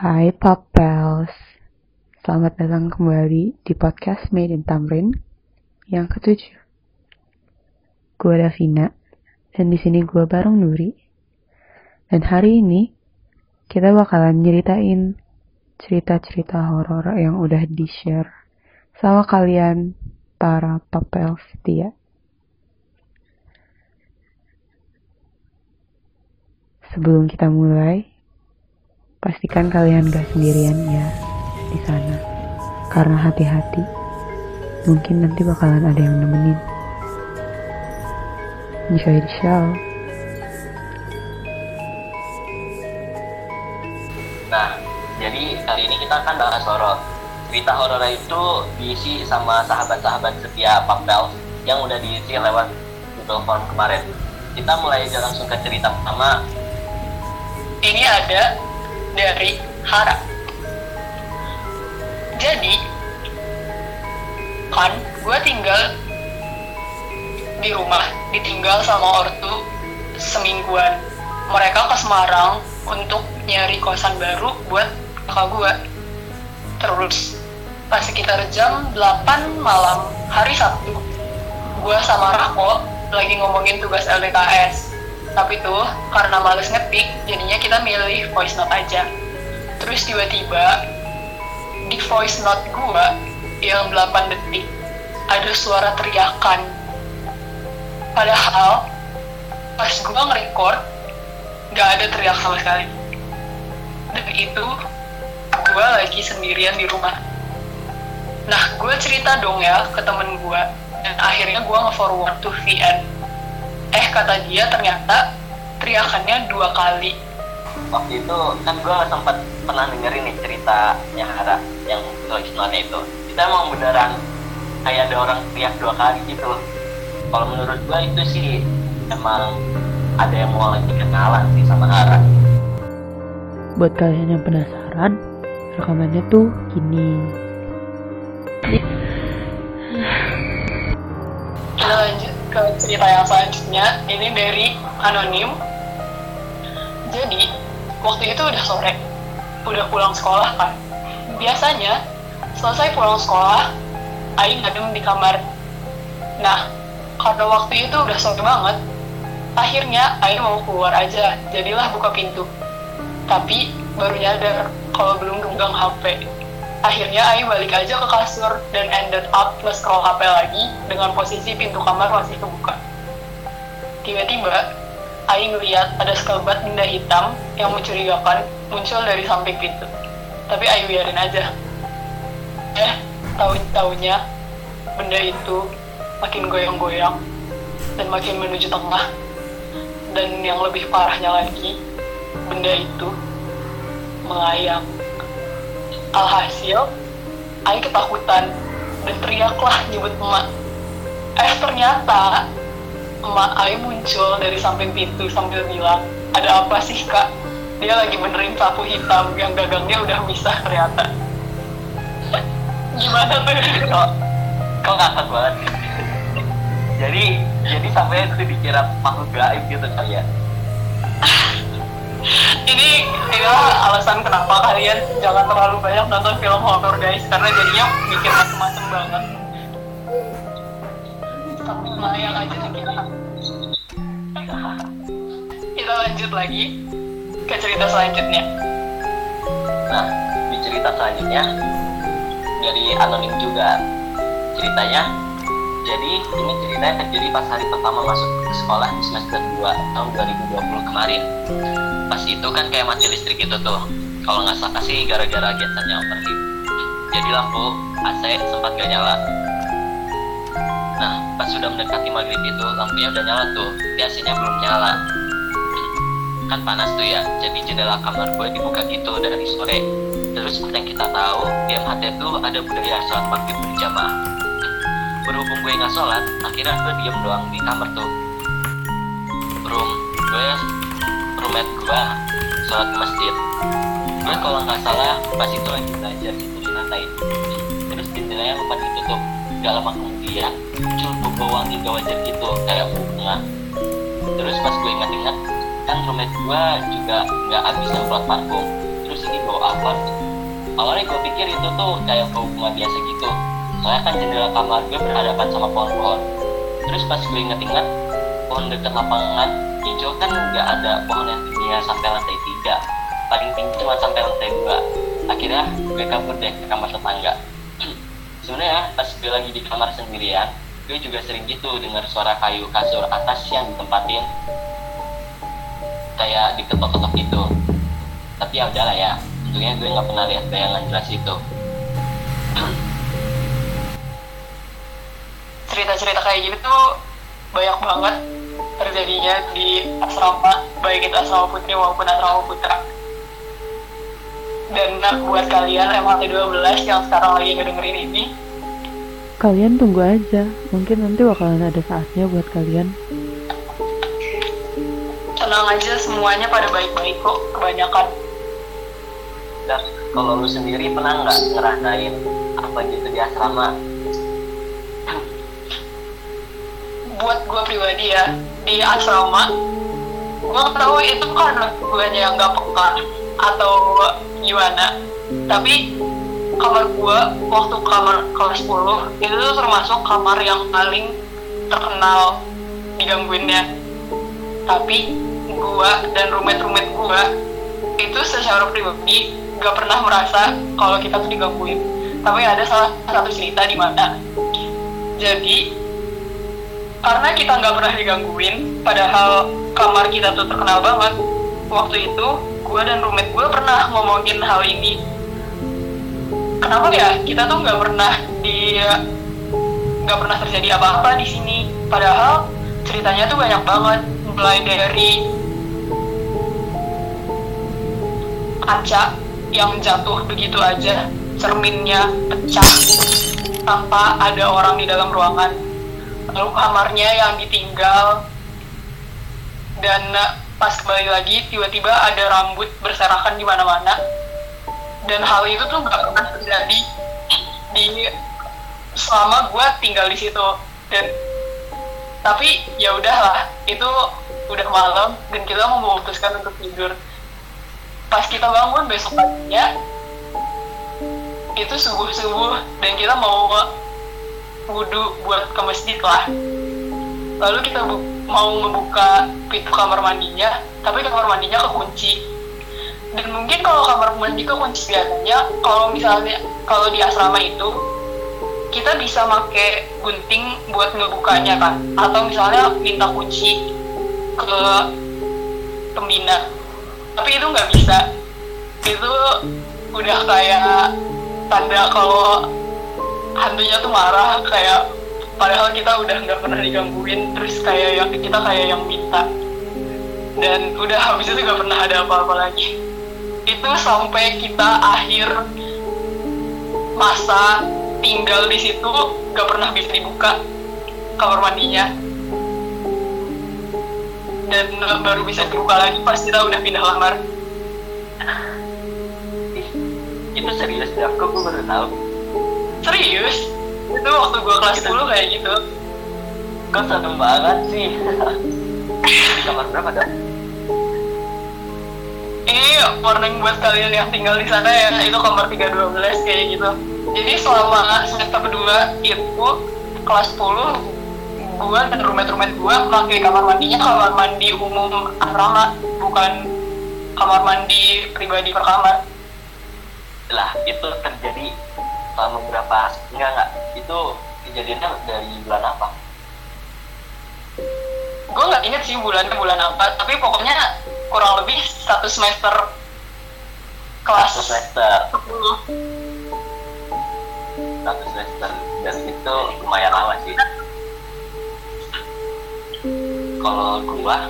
Hai Papels, selamat datang kembali di podcast Made in Tamrin yang ketujuh. Gue Davina dan di sini gue bareng Nuri. Dan hari ini kita bakalan nyeritain cerita-cerita horor yang udah di-share sama kalian para Papel setia. Sebelum kita mulai, pastikan kalian gak sendirian ya di sana. Karena hati-hati, mungkin nanti bakalan ada yang nemenin. Enjoy the show. Nah, jadi kali ini kita akan bahas horor. Cerita horor itu diisi sama sahabat-sahabat setia Papel yang udah diisi lewat Google Form kemarin. Kita mulai aja langsung ke cerita pertama ini ada dari Hara. Jadi, kan gue tinggal di rumah, ditinggal sama ortu semingguan. Mereka ke Semarang untuk nyari kosan baru buat kakak gue. Terus, pas sekitar jam 8 malam hari Sabtu, gue sama Rako lagi ngomongin tugas LDKS tapi tuh karena males ngetik jadinya kita milih voice note aja. Terus tiba-tiba di voice note gua yang 8 detik ada suara teriakan. Padahal pas gua nge-record gak ada teriak sama sekali. Dan itu gua lagi sendirian di rumah. Nah gue cerita dong ya ke temen gue dan akhirnya gue nge-forward to VN eh kata dia ternyata teriakannya dua kali. Waktu itu kan gue sempat pernah dengerin nih ceritanya Hara yang note itu. Kita emang beneran kayak ada orang teriak dua kali gitu. Kalau menurut gue itu sih emang ada yang mau lagi kenalan sih sama Hara. Buat kalian yang penasaran, rekamannya tuh gini. kita lanjut ke cerita yang selanjutnya ini dari anonim. Jadi waktu itu udah sore. Udah pulang sekolah kan? Biasanya selesai pulang sekolah Aing ngadem di kamar. Nah karena waktu itu udah sore banget akhirnya Aing mau keluar aja. Jadilah buka pintu. Tapi baru nyadar kalau belum genggam HP akhirnya Aing balik aja ke kasur dan ended up nge-scroll HP lagi dengan posisi pintu kamar masih kebuka. Tiba-tiba, Aing lihat ada sekelebat benda hitam yang mencurigakan muncul dari samping pintu. Tapi Aing biarin aja. Eh, tahu-taunya benda itu makin goyang-goyang dan makin menuju tengah. Dan yang lebih parahnya lagi, benda itu melayang. Alhasil, Ai ketakutan dan teriaklah nyebut emak. Eh ternyata emak Ai muncul dari samping pintu sambil bilang, ada apa sih kak? Dia lagi benerin sapu hitam yang gagangnya udah bisa ternyata. Gimana tuh? kok kok ngakak banget jadi jadi sampai itu dikira makhluk gaib gitu kali ya ini inilah alasan kenapa kalian jangan terlalu banyak nonton film horror guys karena jadinya mikir macem-macem banget tapi melayang aja kita kita lanjut lagi ke cerita selanjutnya Nah, di cerita selanjutnya dari anonim juga ceritanya. Jadi ini ceritanya terjadi pas hari pertama masuk ke sekolah di semester 2 tahun 2020 kemarin. Pas itu kan kayak mati listrik itu tuh. Kalau nggak salah sih gara-gara gensetnya overheat. Jadi lampu AC sempat gak nyala. Nah, pas sudah mendekati maghrib itu lampunya udah nyala tuh, AC-nya belum nyala kan panas tuh ya jadi jendela kamar gue dibuka gitu dari sore terus yang kita tahu di MHT tuh ada budaya sholat maghrib berjamaah berhubung gue nggak sholat akhirnya gue diem doang di kamar tuh room gue gue sholat di masjid. Gue kalau nggak salah pas itu lagi belajar gitu di lantai terus jendelanya lupa ditutup. Gak lama kemudian muncul bau wangi gak wajar gitu kayak bunga. Terus pas gue ingat-ingat kan roommate gue juga nggak habis semprot parfum terus ini bawa apa awalnya gue pikir itu tuh kayak bau bunga biasa gitu. Soalnya kan jendela kamar gue berhadapan sama pohon-pohon. Terus pas gue inget-inget pohon dekat lapangan hijau kan nggak ada pohon yang tingginya sampai lantai tiga. Paling tinggi cuma sampai lantai dua. Akhirnya gue kabur deh ke kamar tetangga. Sebenarnya pas gue lagi di kamar sendirian gue juga sering gitu dengar suara kayu kasur atas yang ditempatin. Kayak diketok-ketok gitu. Tapi ya udahlah ya untungnya gue nggak pernah lihat bayangan jelas itu. Cerita-cerita kayak gitu tuh banyak banget terjadinya di asrama baik itu asrama putri maupun asrama putra. Dan nah, buat kalian MHT 12 yang sekarang lagi ngedengerin ini Kalian tunggu aja, mungkin nanti bakalan ada saatnya buat kalian. tenang aja semuanya pada baik-baik kok kebanyakan. Dan kalau lu sendiri pernah nggak ngerasain apa gitu di asrama? Buat gue pribadi ya di asrama gue tahu itu karena gue yang nggak peka atau gimana. Tapi kamar gue waktu kamar kelas 10 itu tuh termasuk kamar yang paling terkenal digangguinnya. Tapi gue dan roommate-roommate gue itu secara pribadi gak pernah merasa kalau kita tuh digangguin. Tapi ada salah satu cerita di mana. Jadi karena kita nggak pernah digangguin padahal kamar kita tuh terkenal banget. Waktu itu gue dan roommate gue pernah ngomongin hal ini. Kenapa ya? Kita tuh nggak pernah di nggak pernah terjadi apa-apa di sini. Padahal ceritanya tuh banyak banget. Mulai dari kaca yang jatuh begitu aja cerminnya pecah tanpa ada orang di dalam ruangan lalu kamarnya yang ditinggal. Dan eh, pas kembali lagi tiba-tiba ada rambut berserakan di mana-mana. Dan hal itu tuh nggak pernah terjadi di selama gue tinggal di situ. Dan tapi ya udahlah itu udah malam dan kita memutuskan untuk tidur. Pas kita bangun besok paginya itu subuh subuh dan kita mau wudhu buat ke masjid lah. Lalu kita mau ngebuka pintu kamar mandinya tapi kamar mandinya kekunci. Dan mungkin kalau kamar mandi kekunci biasanya kalau misalnya kalau di asrama itu kita bisa pakai gunting buat ngebukanya kan. Atau misalnya minta kunci ke pembina. Tapi itu nggak bisa. Itu udah kayak tanda kalau hantunya tuh marah kayak padahal kita udah nggak pernah digangguin terus kayak yang kita kayak yang minta. Dan udah habis itu nggak pernah ada apa-apa lagi. Itu sampai kita akhir masa tinggal di situ nggak pernah bisa dibuka kamar mandinya. Dan baru bisa dibuka lagi pas kita udah pindah kamar. Itu serius kok gue baru tahu serius? Itu waktu gua kelas 10 kayak gitu. Kok serem banget sih. Di kamar berapa dong ini warning buat kalian yang tinggal di sana ya. Itu kamar 312 kayak gitu. Jadi selama semester 2 itu kelas 10 gua dan roommate-roommate gua pakai kamar mandinya kamar mandi umum asrama bukan kamar mandi pribadi per kamar lah itu terjadi selama berapa enggak enggak. Itu kejadiannya dari bulan apa? Gue nggak inget sih bulannya bulan apa tapi pokoknya kurang lebih satu semester kelas satu semester. 10 satu semester. Dan itu lumayan lama sih. Kalau gua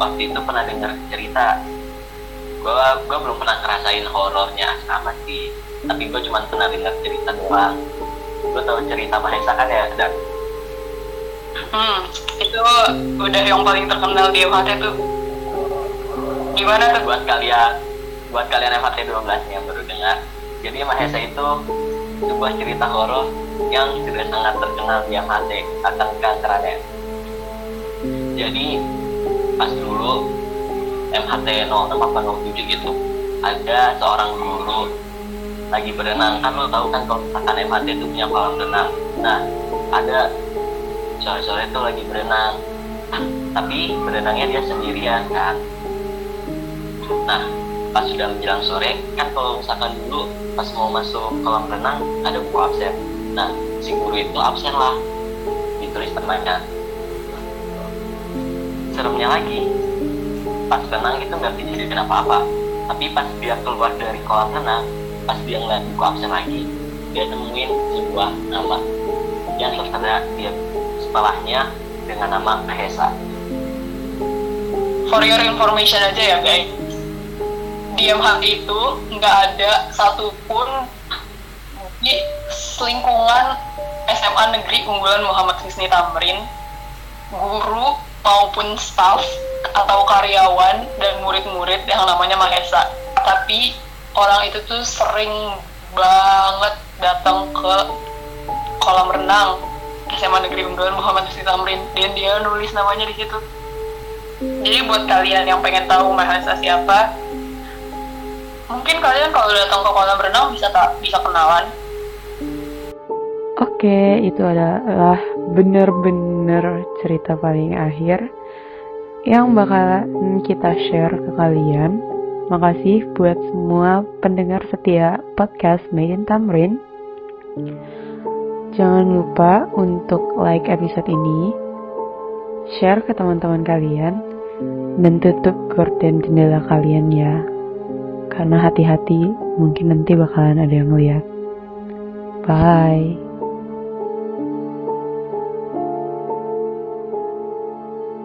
waktu itu pernah dengar cerita. Gua gua belum pernah ngerasain horornya sama sih tapi gua cuma pernah dengar cerita doang gua tahu cerita Mahesa kan ya dan? Hmm itu udah yang paling terkenal di MHT tuh. Gimana tuh? Buat kalian buat kalian FHT 12 yang baru dengar jadi Mahesa itu sebuah cerita horor yang sudah sangat terkenal di MHT akan keangkerannya jadi pas dulu MHT 06 apa 07 gitu ada seorang guru lagi berenang. Kan lo tahu kan kalau misalkan MHT itu punya kolam renang. Nah ada sore-sore itu lagi berenang. Tapi berenangnya dia sendirian kan? Nah pas sudah menjelang sore kan kalau misalkan dulu pas mau masuk kolam renang ada buku absen. Nah si guru itu absen lah. Ditulis namanya. Seremnya lagi. Pas renang itu nggak dijadiin apa-apa. Tapi pas dia keluar dari kolam renang pas dia ngeliat buku absen lagi dia nemuin sebuah nama yang tertera dia setelahnya dengan nama Mahesa. For your information aja ya guys. Di MHI itu nggak ada satupun di lingkungan SMA Negeri Unggulan Muhammad Husni Tamrin guru maupun staff atau karyawan dan murid-murid yang namanya Mahesa. Tapi orang itu tuh sering banget datang ke kolam renang SMA Negeri Unggulan Muhammad Husni Tamrin. Dan dia nulis namanya di situ. Jadi buat kalian yang pengen tahu Mahesa siapa mungkin kalian kalau datang ke kolam renang bisa tak bisa kenalan. Oke, itu adalah bener-bener cerita paling akhir yang bakalan kita share ke kalian. Makasih buat semua pendengar setia podcast Made in Tamrin. Jangan lupa untuk like episode ini, share ke teman-teman kalian, dan tutup gorden jendela kalian ya. Karena hati-hati, mungkin nanti bakalan ada yang lihat. Bye.